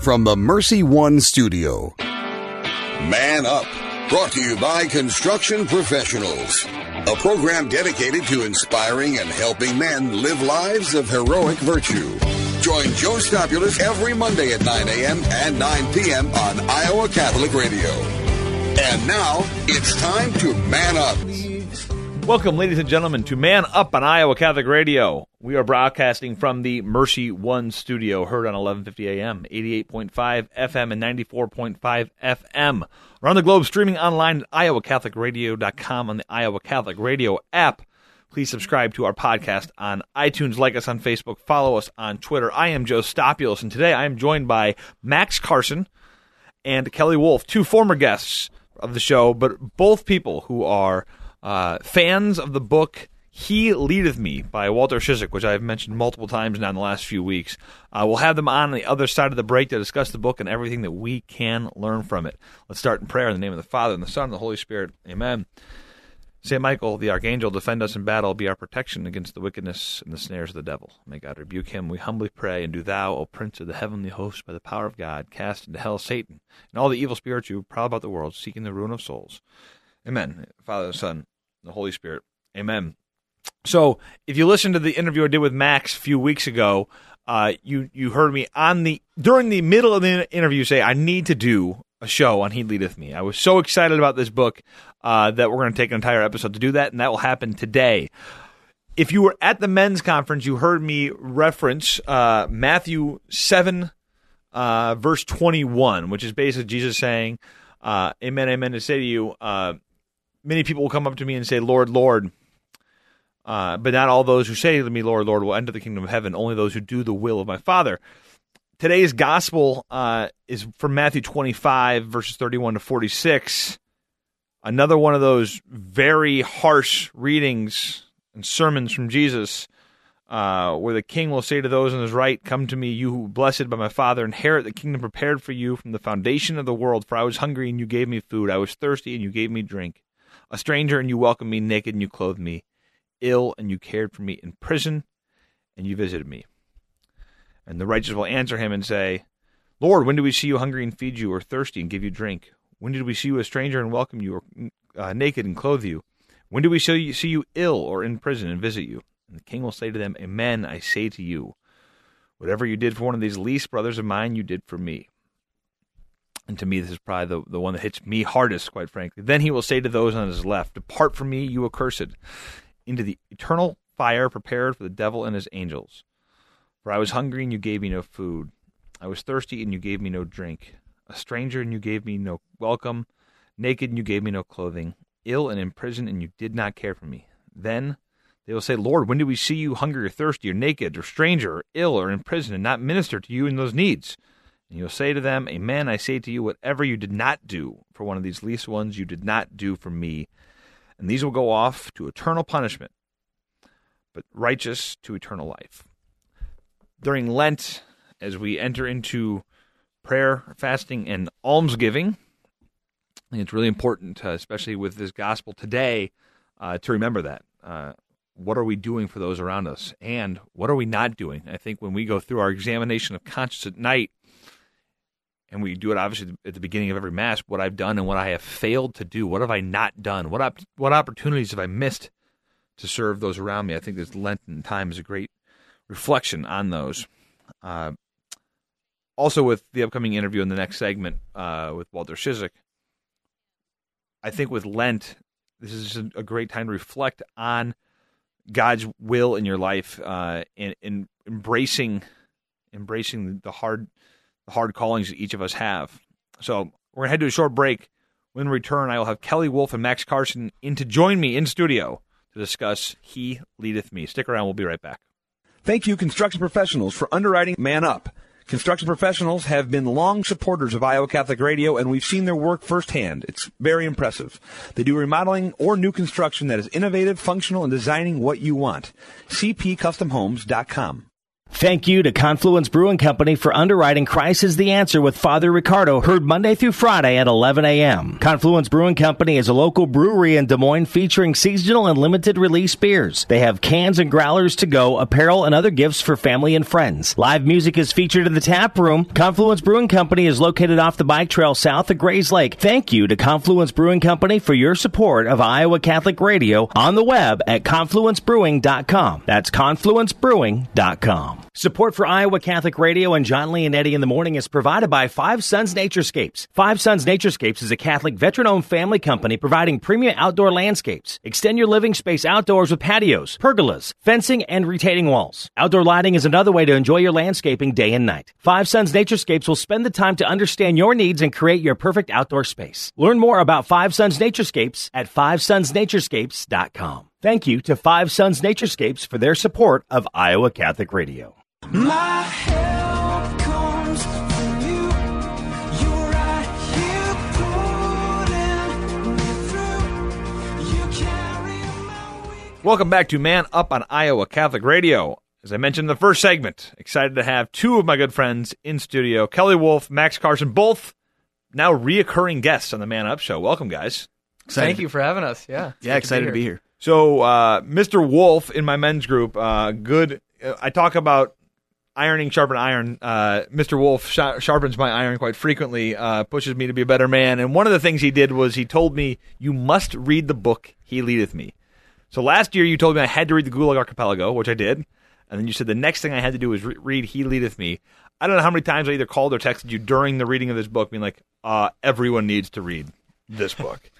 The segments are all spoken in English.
from the Mercy One studio. Man Up, brought to you by Construction Professionals, a program dedicated to inspiring and helping men live lives of heroic virtue. Join Joe Stopulus every Monday at 9 a.m. and 9 p.m. on Iowa Catholic Radio. And now it's time to man up. Welcome, ladies and gentlemen, to Man Up on Iowa Catholic Radio. We are broadcasting from the Mercy One studio, heard on 1150 AM, 88.5 FM, and 94.5 FM. Around the globe, streaming online at iowacatholicradio.com on the Iowa Catholic Radio app. Please subscribe to our podcast on iTunes, like us on Facebook, follow us on Twitter. I am Joe Stopulus, and today I am joined by Max Carson and Kelly Wolf, two former guests of the show, but both people who are uh, fans of the book He Leadeth Me by Walter Ciszek, which I've mentioned multiple times now in the last few weeks. Uh, we'll have them on, the other side of the break to discuss the book and everything that we can learn from it. Let's start in prayer in the name of the Father, and the Son, and the Holy Spirit. Amen. Saint Michael, the archangel, defend us in battle, be our protection against the wickedness and the snares of the devil. May God rebuke him, we humbly pray, and do thou, O Prince of the heavenly host, by the power of God, cast into hell Satan and all the evil spirits who prowl about the world, seeking the ruin of souls. Amen. Father, Son, the Holy Spirit. Amen. So, if you listen to the interview I did with Max a few weeks ago, uh, you you heard me on the during the middle of the interview say I need to do a show on He Leadeth Me. I was so excited about this book uh, that we're going to take an entire episode to do that, and that will happen today. If you were at the men's conference, you heard me reference uh, Matthew 7, uh, verse 21, which is basically Jesus saying, uh, Amen, amen, to say to you, uh, many people will come up to me and say, Lord, Lord. Uh, but not all those who say to me, Lord, Lord, will enter the kingdom of heaven. Only those who do the will of my Father today's gospel uh, is from Matthew 25, verses 31 to 46. Another one of those very harsh readings and sermons from Jesus, uh, where the king will say to those on his right, Come to me, you who blessed by my Father, inherit the kingdom prepared for you from the foundation of the world. For I was hungry, and you gave me food. I was thirsty, and you gave me drink. A stranger, and you welcomed me. Naked, and you clothed me. Ill, and you cared for me. In prison, and you visited me. And the righteous will answer him and say, Lord, when did we see you hungry and feed you, or thirsty and give you drink? When did we see you a stranger and welcome you, or uh, naked and clothe you? When did we see you, see you ill or in prison and visit you? And the king will say to them, Amen, I say to you, whatever you did for one of these least brothers of mine, you did for me. And to me, this is probably the, the one that hits me hardest, quite frankly. Then he will say to those on his left, Depart from me, you accursed, into the eternal fire prepared for the devil and his angels. For I was hungry, and you gave me no food. I was thirsty, and you gave me no drink. A stranger, and you gave me no welcome. Naked, and you gave me no clothing. Ill and in prison, and you did not care for me. Then they will say, Lord, when did we see you hungry or thirsty or naked or stranger or ill or in prison and not minister to you in those needs? And you'll say to them, Amen, I say to you, whatever you did not do for one of these least ones, you did not do for me. And these will go off to eternal punishment, but righteous to eternal life during Lent as we enter into prayer, fasting, and almsgiving. I think it's really important, uh, especially with this gospel today, uh, to remember that. Uh, what are we doing for those around us? And what are we not doing? I think when we go through our examination of conscience at night, and we do it obviously at the beginning of every Mass, what I've done and what I have failed to do. What have I not done? What, op- what opportunities have I missed to serve those around me? I think this Lenten time is a great reflection on those. Uh, also, with the upcoming interview in the next segment uh, with Walter Ciszek, I think with Lent, this is a great time to reflect on God's will in your life uh, and, and embracing embracing the hard hard callings that each of us have. So we're gonna head to a short break. When we return, I will have Kelly Wolf and Max Carson in to join me in studio to discuss He Leadeth Me. Stick around, we'll be right back. Thank you, construction professionals, for underwriting Man Up. Construction professionals have been long supporters of Iowa Catholic Radio, and we've seen their work firsthand. It's very impressive. They do remodeling or new construction that is innovative, functional, and designing what you want. CPCustomHomes.com. Thank you to Confluence Brewing Company for underwriting Christ is the Answer with Father Ricardo, heard Monday through Friday at 11 a.m. Confluence Brewing Company is a local brewery in Des Moines featuring seasonal and limited release beers. They have cans and growlers to go, apparel, and other gifts for family and friends. Live music is featured in the tap room. Confluence Brewing Company is located off the bike trail south of Grays Lake. Thank you to Confluence Brewing Company for your support of Iowa Catholic Radio on the web at confluencebrewing.com. That's confluencebrewing.com. Support for Iowa Catholic Radio and John Lee and Eddie in the Morning is provided by Five Sons Naturescapes. Five Sons Naturescapes is a Catholic veteran-owned family company providing premium outdoor landscapes. Extend your living space outdoors with patios, pergolas, fencing, and retaining walls. Outdoor lighting is another way to enjoy your landscaping day and night. Five Sons Naturescapes will spend the time to understand your needs and create your perfect outdoor space. Learn more about Five Sons Naturescapes at fivesonsnaturescapes.com. Thank you to Five Sons Naturescapes for their support of Iowa Catholic Radio. My help comes from you. You're right here pulling me through. You carry my. Welcome back to Man Up on Iowa Catholic Radio. As I mentioned in the first segment, excited to have two of my good friends in studio Kelly Wolf, Max Carson, both now reoccurring guests on the Man Up show. Welcome, guys. Thank you for having us. Yeah. It's Yeah, good excited to be here. So, uh, Mr. Wolf in my men's group, uh, good. Uh, I talk about ironing, sharpen iron. Uh, Mr. Wolf sh- sharpens my iron quite frequently, uh, pushes me to be a better man. And one of the things he did was he told me, You must read the book, He Leadeth Me. So last year you told me I had to read the Gulag Archipelago, which I did. And then you said the next thing I had to do was re- read He Leadeth Me. I don't know how many times I either called or texted you during the reading of this book, being like, uh, everyone needs to read this book.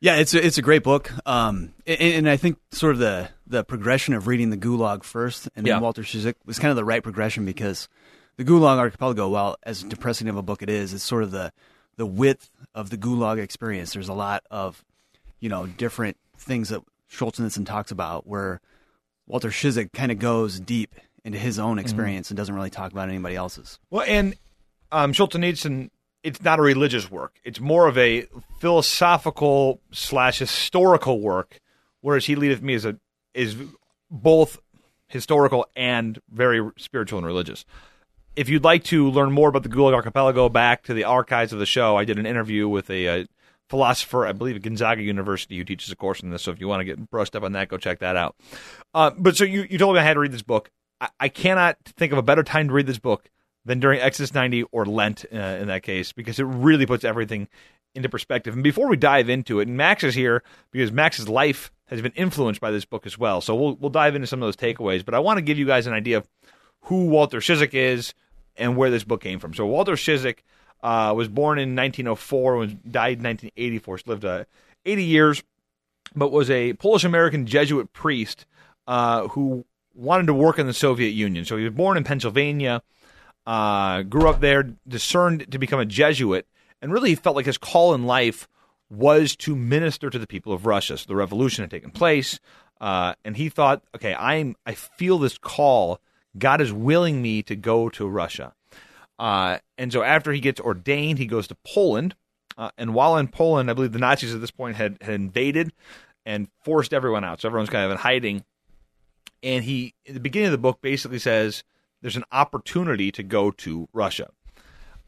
Yeah, it's a, it's a great book, um, and, and I think sort of the the progression of reading the Gulag first and then Yeah. Walter Ciszek was kind of the right progression because the Gulag Archipelago, while as depressing of a book it is, it's sort of the the width of the Gulag experience. There's a lot of you know different things that Solzhenitsyn talks about where Walter Ciszek kind of goes deep into his own experience and doesn't really talk about anybody else's. Well, and um, Solzhenitsyn, it's not a religious work. It's more of a philosophical slash historical work, whereas He Leadeth Me is a is both historical and very spiritual and religious. If you'd like to learn more about the Gulag Archipelago, back to the archives of the show, I did an interview with a, uh philosopher, I believe at Gonzaga University, who teaches a course in this. So if you want to get brushed up on that, go check that out. Uh, but so you, you told me I had to read this book. I, I cannot think of a better time to read this book than during Exodus 90 or Lent uh, in that case, because it really puts everything into perspective. And before we dive into it, and Max is here because Max's life has been influenced by this book as well. So we'll, we'll dive into some of those takeaways. But I want to give you guys an idea of who Walter Ciszek is and where this book came from. So Walter Ciszek uh, was born in 1904 and died in 1984. So lived uh, 80 years, but was a Polish American Jesuit priest uh, who wanted to work in the Soviet Union. So he was born in Pennsylvania, uh, grew up there, discerned to become a Jesuit, and really felt like his call in life was to minister to the people of Russia. So the revolution had taken place, uh, and he thought, okay, I'm I feel this call. God is willing me to go to Russia. Uh, and so after he gets ordained, he goes to Poland. Uh, and while in Poland, I believe the Nazis at this point had, had invaded and forced everyone out. So everyone's kind of in hiding. And he, in the beginning of the book, basically says there's an opportunity to go to Russia.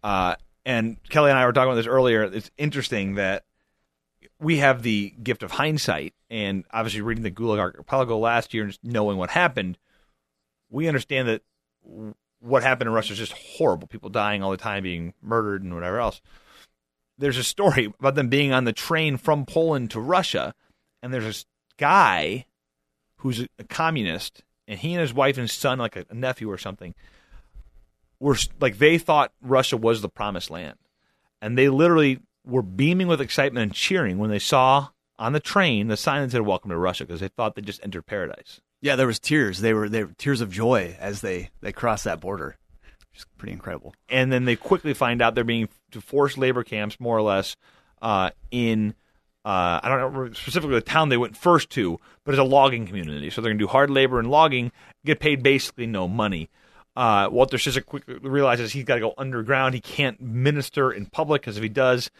Uh, and Kelly and I were talking about this earlier. It's interesting that we have the gift of hindsight, and obviously reading the Gulag Archipelago last year and just knowing what happened, we understand that what happened in Russia is just horrible. People dying all the time, being murdered, and whatever else. There's a story about them being on the train from Poland to Russia, and there's this guy who's a, a communist, and he and his wife and son, like a, a nephew or something, were like they thought Russia was the promised land, and they literally were beaming with excitement and cheering when they saw on the train the sign that said "Welcome to Russia" because they thought they just entered paradise. Yeah, there was tears. They were they were tears of joy as they they crossed that border. Which is pretty incredible. and then they quickly find out they're being to forced labor camps, more or less, uh, in uh, I don't know specifically the town they went first to, but it's a logging community. So they're going to do hard labor and logging, get paid basically no money. Uh, Walter Ciszek quickly realizes he's got to go underground. He can't minister in public because if he does,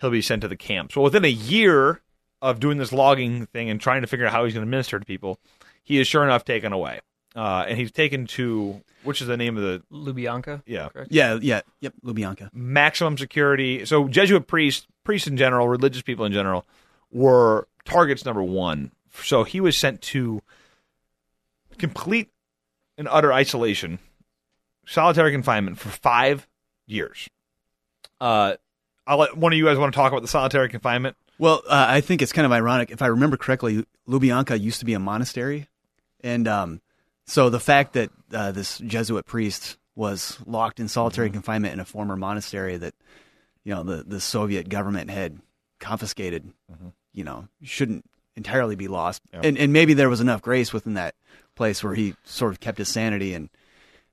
he'll be sent to the camps. Well, within a year of doing this logging thing and trying to figure out how he's going to minister to people, he is sure enough taken away. Uh, and he's taken to which is the name of the Lubyanka. yeah Correct? Yeah, yeah, yep, Lubyanka. maximum security. So Jesuit priests, priests in general, religious people in general, were targets number one. So he was sent to complete and utter isolation, solitary confinement for five years. Uh, I'll let one of you guys want to talk about the solitary confinement. Well, uh, I think it's kind of ironic. If I remember correctly, Lubyanka used to be a monastery, and um, so the fact that uh, this Jesuit priest was locked in solitary confinement in a former monastery that you know the the Soviet government had confiscated, you know, shouldn't entirely be lost. And and maybe there was enough grace within that place where he sort of kept his sanity and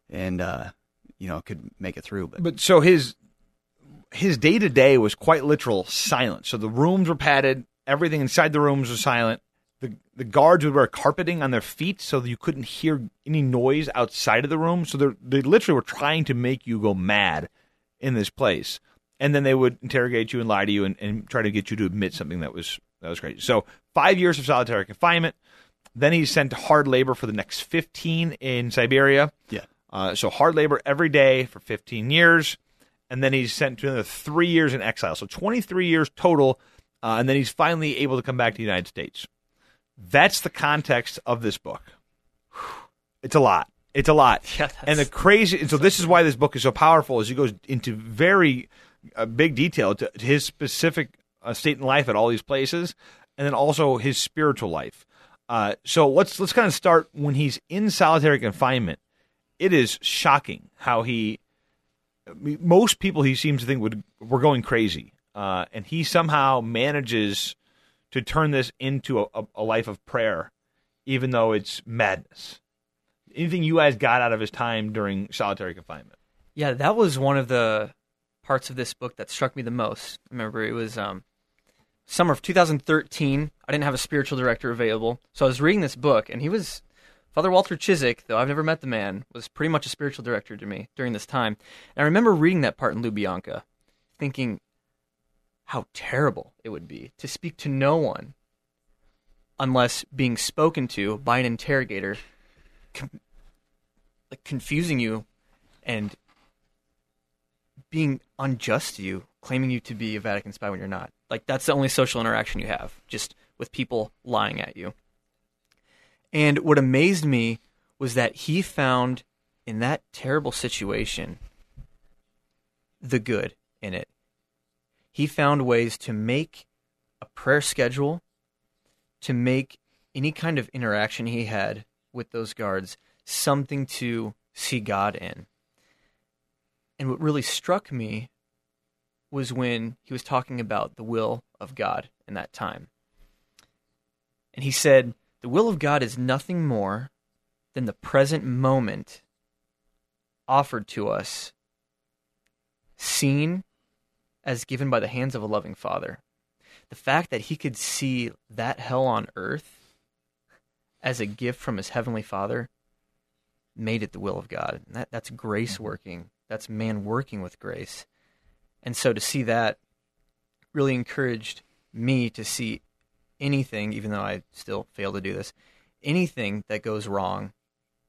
and uh, you know could make it through. But But so his his day to day was quite literal silence. So the rooms were padded, everything inside the rooms was silent. The the guards would wear carpeting on their feet so that you couldn't hear any noise outside of the room. So they they literally were trying to make you go mad in this place. And then they would interrogate you and lie to you and, and try to get you to admit something that was that was crazy. So five years of solitary confinement. Then he's sent to hard labor for the next fifteen in Siberia. yeah, Uh, so hard labor every day for 15 years, and then he's sent to another three years in exile. So 23 years total, uh, and then he's finally able to come back to the United States. That's the context of this book. It's a lot. It's a lot. Yeah, and the crazy. And so this is why this book is so powerful. Is he goes into very uh, big detail to, to his specific uh, state in life at all these places, and then also his spiritual life. Uh, so let's let's kind of start when he's in solitary confinement it is shocking how he most people he seems to think would were going crazy uh, and he somehow manages to turn this into a, a, life of prayer even though it's madness anything you guys got out of his time during solitary confinement Yeah, that was one of the parts of this book that struck me the most. Remember, it was um, summer of 2013. I didn't have a spiritual director available, so I was reading this book, and he was Father Walter Ciszek, though I've never met the man, was pretty much a spiritual director to me during this time. And I remember reading that part in Lubyanka, thinking how terrible it would be to speak to no one unless being spoken to by an interrogator, com- like confusing you and being unjust to you, claiming you to be a Vatican spy when you're not. Like that's the only social interaction you have, just with people lying at you. And what amazed me was that he found in that terrible situation the good in it. He found ways to make a prayer schedule, to make any kind of interaction he had with those guards something to see God in. And what really struck me was when he was talking about the will of God in that time. And he said, The will of God is nothing more than the present moment offered to us, seen as given by the hands of a loving Father. The fact that he could see that hell on earth as a gift from his heavenly Father made it the will of God. And that, that's grace mm-hmm. working. That's man working with grace. And so to see that really encouraged me to see anything, even though I still fail to do this, anything that goes wrong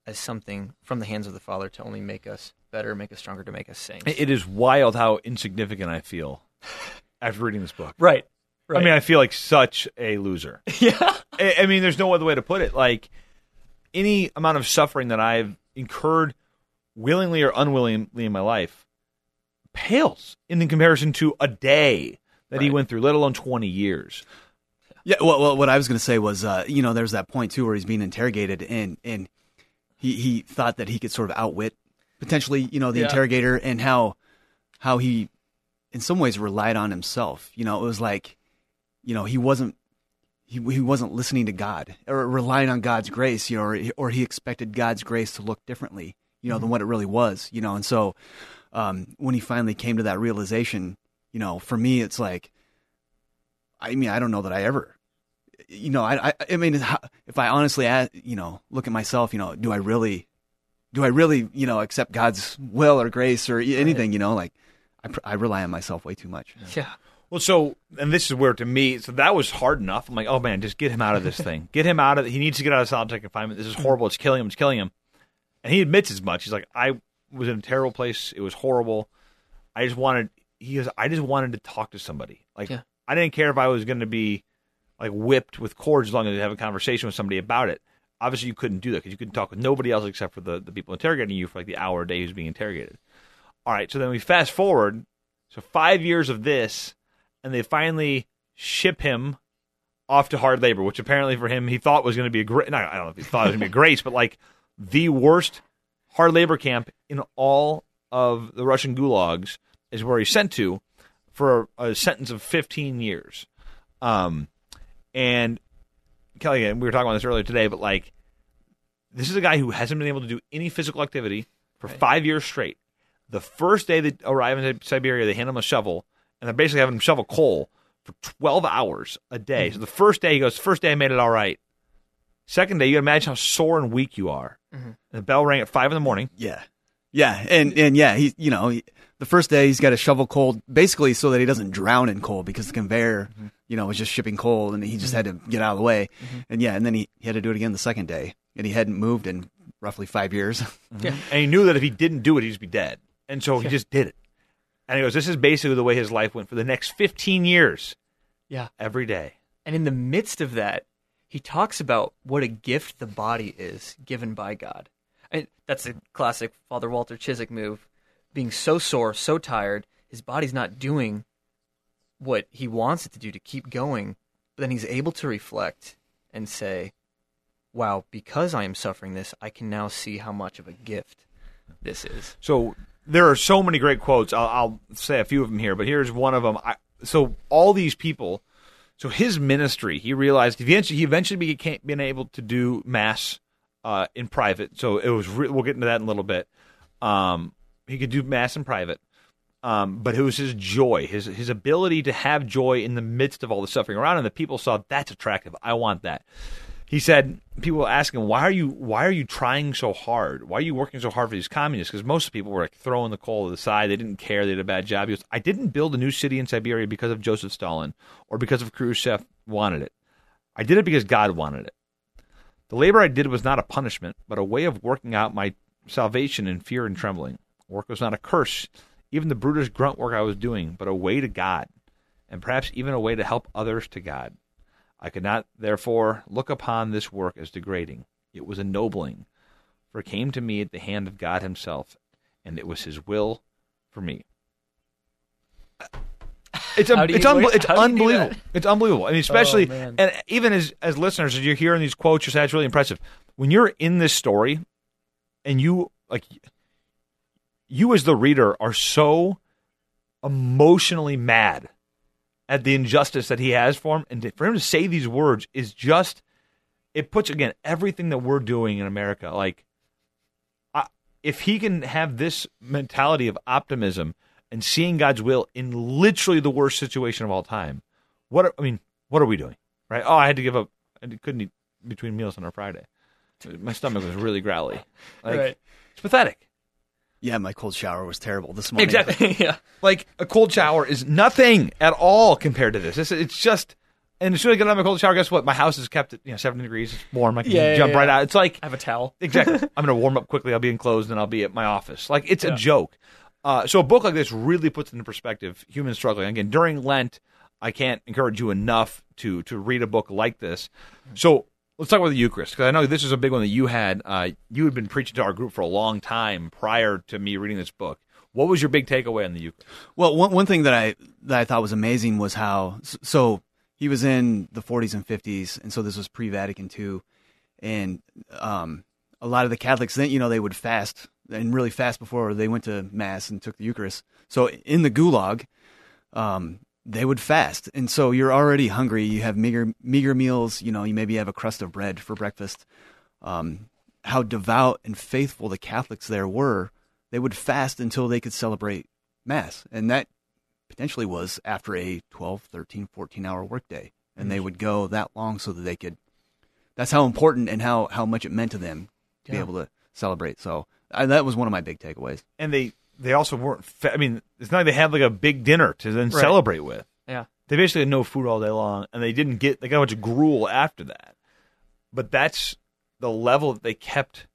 as something from the hands of the Father to only make us better, make us stronger, to make us saints. It- it is wild how insignificant i feel after reading this book right. I mean, I feel like such a loser. yeah. I, I mean, there's no other way to put it. Like any amount of suffering that I've incurred, willingly or unwillingly in my life, pales in comparison to a day that he went through, let alone 20 years. Yeah, well, well what I was going to say was, uh, you know, there's that point too where he's being interrogated, and and he he thought that he could sort of outwit potentially, you know, the Yeah. interrogator, and how how he, in some ways, relied on himself. You know, it was like, you know, he wasn't he he wasn't listening to God or relying on God's grace, you know, or he- or he expected God's grace to look differently, you know, than what it really was, you know, and so um, when he finally came to that realization, you know, for me, it's like. I mean, I don't know that I ever, you know, I, I, I mean, if I honestly, a- you know, look at myself, you know, do I really, do I really, you know, accept God's will or grace or anything, you know, like I, I rely on myself way too much. Yeah. Well, so and this is where to me, so that was hard enough. I'm like, oh man, just get him out of this thing. Get him out of. He needs to get out of solitary confinement. This is horrible. It's killing him. It's killing him. And he admits as much. He's like, I was in a terrible place. It was horrible. I just wanted. He goes, I just wanted to talk to somebody. Like Yeah. I didn't care if I was going to be like whipped with cords as long as I have a conversation with somebody about it. Obviously, you couldn't do that because you couldn't talk with nobody else except for the, the people interrogating you for like the hour a day who's being interrogated. All right, so then we fast forward. So five years of this, and they finally ship him off to hard labor, which apparently for him he thought was going to be a great. I don't know if he thought it was going to be a grace, but like the worst hard labor camp in all of the Russian gulags is where he's sent to for a, a sentence of 15 years. Um, and Kelly, and we were talking about this earlier today, but like this is a guy who hasn't been able to do any physical activity for five years straight. The first day they arrive in Siberia, they hand him a shovel, and they're basically having him shovel coal for 12 hours a day. Mm-hmm. So the first day, he goes, First day, I made it all right. Second day, you can imagine how sore and weak you are. Mm-hmm. And the bell rang at 5 in the morning. Yeah, yeah, and and yeah, he you know he, the first day he's got to shovel coal basically so that he doesn't drown in coal because the conveyor mm-hmm. You know it was just shipping coal and he just had to mm-hmm. get out of the way, mm-hmm. and yeah, and then he, he had to do it again the second day, and he hadn't moved in roughly five years. Mm-hmm. Yeah. And he knew that if he didn't do it, he'd just be dead. And so he just did it. And he goes, This is basically the way his life went for the next 15 years, Yeah. every day. And in the midst of that, he talks about what a gift the body is given by God. And that's a classic Father Walter Ciszek move. Being so sore, so tired, his body's not doing what he wants it to do to keep going. But then he's able to reflect and say, wow, because I am suffering this, I can now see how much of a gift this is. So there are so many great quotes. I'll, I'll say a few of them here, but here's one of them. I, so all these people, so his ministry, he realized eventually, he eventually became been able to do mass uh, in private. So it was. Re- we'll get into that in a little bit. Um, he could do mass in private. Um, but it was his joy, his his ability to have joy in the midst of all the suffering around him. That people saw that's attractive. I want that. He said people ask him why are you why are you trying so hard? Why are you working so hard for these communists? Because most people were like throwing the coal to the side. They didn't care. They did a bad job. He goes, I didn't build a new city in Siberia because of Joseph Stalin or because of Khrushchev wanted it. I did it because God wanted it. The labor I did was not a punishment, but a way of working out my salvation in fear and trembling. Work was not a curse, even the brutish grunt work I was doing, but a way to God, and perhaps even a way to help others to God. I could not, therefore, look upon this work as degrading. It was ennobling, for it came to me at the hand of God Himself, and it was His will for me. It's a, it's, unbe- it's how do you do unbelievable. It's unbelievable. I mean, especially Oh, and even as as listeners, as you're hearing these quotes, you're saying it's really impressive. When you're in this story, and you like, you as the reader are so emotionally mad at the injustice that he has for him, and for him to say these words is just it puts again everything that we're doing in America. Like, I, if he can have this mentality of optimism and seeing God's will in literally the worst situation of all time, what are, I mean, what are we doing? Right? Oh, I had to give up. I couldn't eat between meals on a Friday. My stomach was really growly. Like, Right. It's pathetic. Yeah, my cold shower was terrible this morning. Exactly. yeah. like a cold shower is nothing at all compared to this. It's, it's just, and as soon as I get out of my cold shower, guess what? My house is kept at you know seventy degrees. It's warm. I can Yeah, yeah, jump yeah. right out. It's like I have a towel. exactly. I'm going to warm up quickly. I'll be enclosed and I'll be at my office. Like it's Yeah. a joke. Uh, so a book like this really puts into perspective human struggling. Again, during Lent, I can't encourage you enough to to read a book like this. So let's talk about the Eucharist because I know this is a big one that you had. Uh, you had been preaching to our group for a long time prior to me reading this book. What was your big takeaway on the Eucharist? Well, one one thing that I that I thought was amazing was how so he was in the 40s and 50s, and so this was pre-Vatican II, and um, a lot of the Catholics then you know they would fast and really fast before they went to mass and took the Eucharist. So in the Gulag, um, they would fast, and so you're already hungry. You have meager meager meals. You know, you maybe have a crust of bread for breakfast. Um, how devout and faithful the Catholics there were. They would fast until they could celebrate mass, and that potentially was after a 12, 13, 14 hour workday, and they would go that long so that they could. That's how important and how how much it meant to them to be able to celebrate. So I, that was one of my big takeaways. And they they also weren't. I mean, it's not like they had like a big dinner to then Right. celebrate with. Yeah. they basically had no food all day long, and they didn't get they got a bunch of gruel after that. But that's the level that they kept.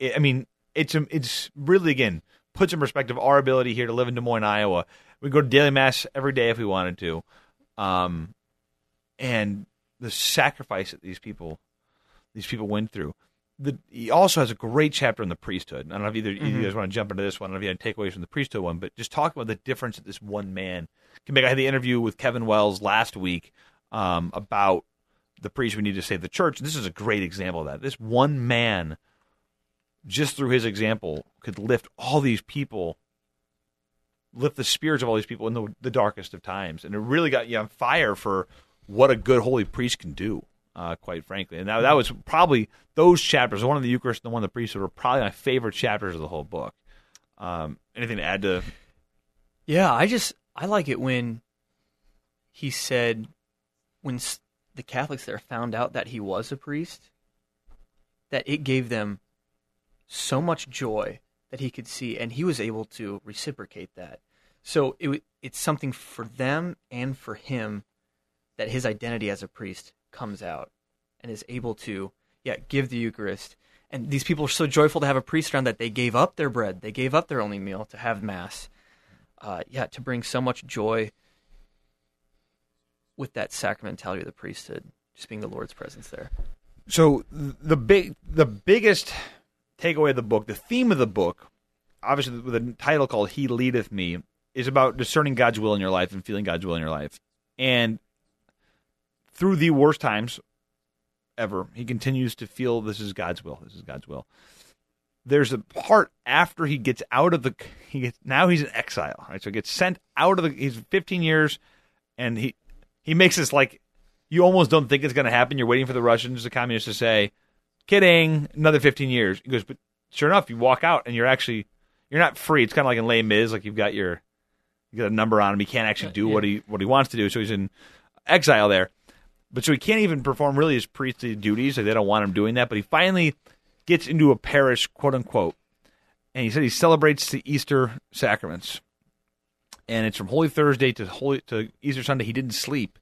I I mean, it's it's really again puts in perspective our ability here to live in Des Moines, Iowa. We go to daily mass every day if we wanted to, um, and the sacrifice that these people these people went through. The, he also has a great chapter on the priesthood. I don't know if either you guys want to jump into this one. I don't know if you had takeaways from the priesthood one, but just talk about the difference that this one man can make. I had the interview with Kevin Wells last week um, about the priest we need to save the church. This is a great example of that. This one man, just through his example, could lift all these people, lift the spirits of all these people in the, the darkest of times, and it really got you on fire for what a good holy priest can do. Uh, quite frankly, and that, that was probably those chapters, one of the Eucharist and the one of the priesthood, were probably my favorite chapters of the whole book. Um, anything to add to? Yeah, I just I like it when he said when the Catholics there found out that he was a priest, that it gave them so much joy that he could see, and he was able to reciprocate that. So it it's something for them and for him that his identity as a priest comes out and is able to yeah give the Eucharist. And these people are so joyful to have a priest around that they gave up their bread, they gave up their only meal to have mass uh, yeah, to bring so much joy with that sacramentality of the priesthood, just being the Lord's presence there. so the big the biggest takeaway of the book the theme of the book obviously with a title called he leadeth me is about discerning god's will in your life and feeling god's will in your life and through the worst times ever he continues to feel this is god's will this is god's will there's a part after he gets out of the he gets now he's in exile right so he gets sent out of the he's 15 years and he he makes this like you almost don't think it's going to happen. You're waiting for the Russians, the communists, to say, "Kidding, another 15 years." He goes, but sure enough, you walk out and you're actually you're not free. It's kind of like in Les Mis, like you've got your you got a number on him. He can't actually do what he what he wants to do, so he's in exile there. But so he can't even perform really his priestly duties. Like they don't want him doing that. But he finally gets into a parish, quote unquote, and he said he celebrates the Easter sacraments and it's from Holy Thursday to Holy to Easter Sunday. He didn't sleep.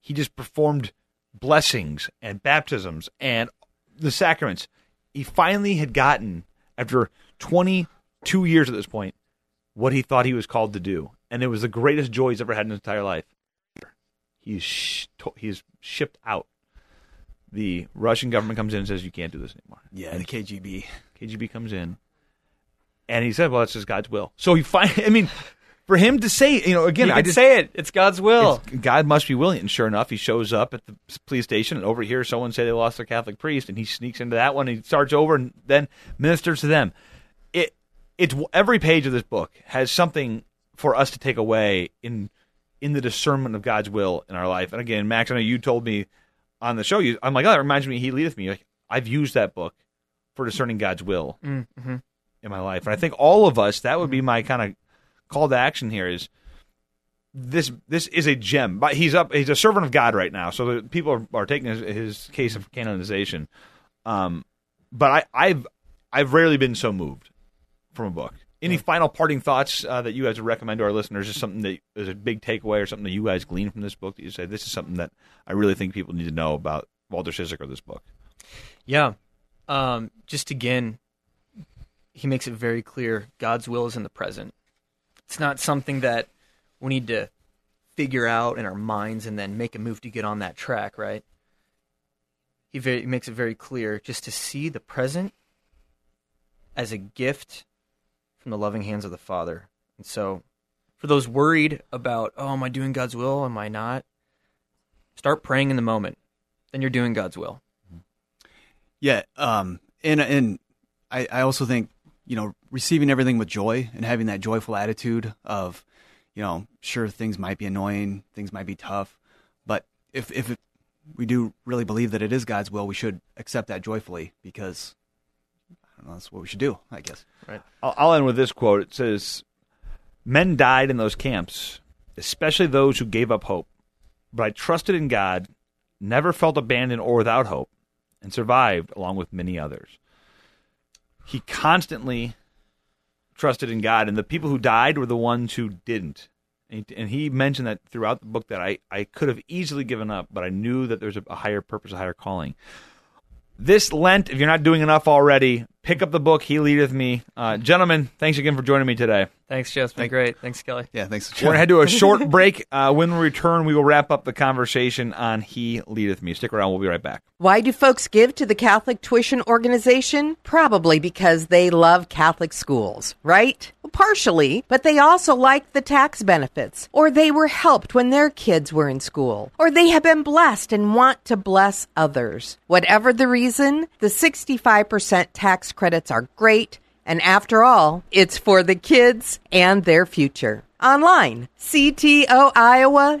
He just performed blessings and baptisms and the sacraments. He finally had gotten after 22 years at this point what he thought he was called to do, and it was the greatest joy he's ever had in his entire life. He's sh- he's shipped out. The Russian government comes in and says you can't do this anymore. Yeah, the KGB. KGB comes in, and he said, "Well, that's just God's will." So he find. I mean, for him to say, you know, again, you I just say it. It's God's will. it's- God must be willing. And sure enough, he shows up at the police station and over here, someone say they lost their Catholic priest, and he sneaks into that one. And he starts over and then ministers to them. It it's every page of this book has something for us to take away in in the discernment of God's will in our life. And again, Max, I know you told me on the show, you I'm like, oh, that reminds me, He leadeth me. Like I've used that book for discerning God's will Mm-hmm. in my life. And I think all of us, that would be my kind of call to action here is this this is a gem. But he's up he's a servant of God right now. So the people are, are taking his, his case of canonization. Um but I, I've I've rarely been so moved from a book. Any final parting thoughts uh, that you guys would recommend to our listeners? Is something that is a big takeaway, or something that you guys glean from this book that you say this is something that I really think people need to know about Walter Ciszek or this book? Yeah. Um, just again, he makes it very clear God's will is in the present. It's not something that we need to figure out in our minds and then make a move to get on that track, right? He, very, he makes it very clear just to see the present as a gift from the loving hands of the Father. And so, for those worried about, oh, am I doing God's will? Am I not? Start praying in the moment. Then you're doing God's will. Yeah, um, and and I, I also think you know receiving everything with joy and having that joyful attitude of, you know, sure things might be annoying, things might be tough, but if if we do really believe that it is God's will, we should accept that joyfully because That's what we should do, I guess. I'll, I'll end with this quote. It says, "Men died in those camps, especially those who gave up hope. But I trusted in God, never felt abandoned or without hope, and survived along with many others." He constantly trusted in God, and the people who died were the ones who didn't. And he, mentioned that throughout the book that I, I could have easily given up, but I knew that there's a higher purpose, a higher calling. This Lent, if you're not doing enough already, pick up the book. He leadeth me, uh, gentlemen. Thanks again for joining me today. Thanks, Joe. It's been great. Thanks, Kelly. Yeah, thanks. We're gonna head to a short break. Uh, when we return, we will wrap up the conversation on He leadeth me. Stick around. We'll be right back. Why do folks give to the Catholic Tuition Organization? Probably because they love Catholic schools, right? Well, partially, but they also like the tax benefits, or they were helped when their kids were in school, or they have been blessed and want to bless others. Whatever the reason, the 65% tax credits are great, and after all, it's for the kids and their future. Online, ctoiowa.org.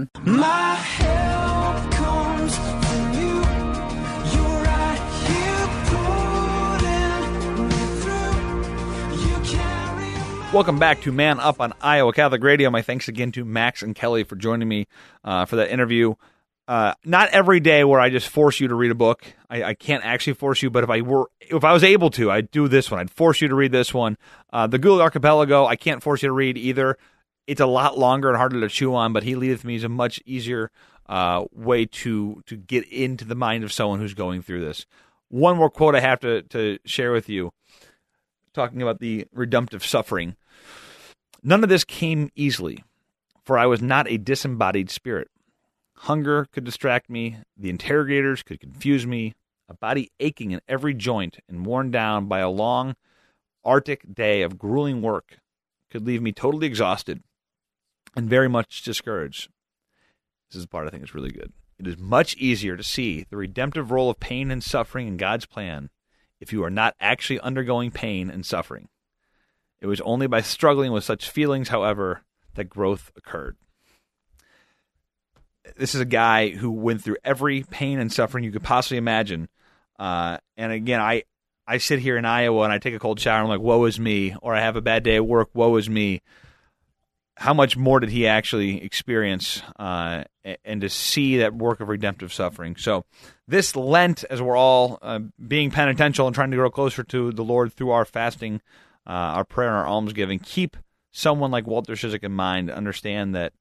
Moines-DentalAssociates.com. My help comes from you. You're right here pulling me through. You carry my Welcome back to Man Up on Iowa Catholic Radio. My thanks again to Max and Kelly for joining me uh, for that interview. Uh, not every day where I just force you to read a book. I, I can't actually force you, but if I were, if I was able to, I'd do this one. I'd force you to read this one. Uh, the Gulag Archipelago, I can't force you to read either. It's a lot longer and harder to chew on, but He Leadeth Me is a much easier uh, way to to get into the mind of someone who's going through this. One more quote I have to to share with you, talking about the redemptive suffering. None of this came easily, for I was not a disembodied spirit. Hunger could distract me, the interrogators could confuse me, a body aching in every joint and worn down by a long, arctic day of grueling work could leave me totally exhausted and very much discouraged. This is the part I think is really good. It is much easier to see the redemptive role of pain and suffering in God's plan if you are not actually undergoing pain and suffering. It was only by struggling with such feelings, however, that growth occurred. This is a guy who went through every pain and suffering you could possibly imagine. Uh, and again, I, I sit here in Iowa and I take a cold shower and I'm like, woe is me. Or I have a bad day at work, woe is me. How much more did he actually experience uh, and to see that work of redemptive suffering? So, this Lent, as we're all uh, being penitential and trying to grow closer to the Lord through our fasting, uh, our prayer, and our almsgiving, keep someone like Walter Ciszek in mind. Understand that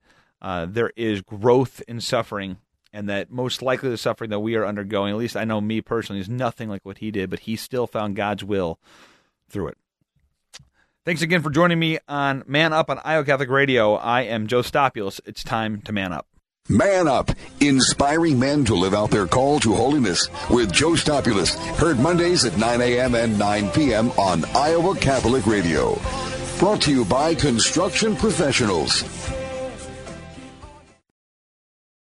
uh, there is growth in suffering, and that most likely the suffering that we are undergoing, at least I know me personally, is nothing like what he did, but he still found God's will through it. Thanks again for joining me on Man Up on Iowa Catholic Radio. I am Joe Stopulus. It's time to man up. Man Up, inspiring men to live out their call to holiness with Joe Stopulus. Heard Mondays at 9 a.m. and 9 p.m. on Iowa Catholic Radio. Brought to you by Construction Professionals.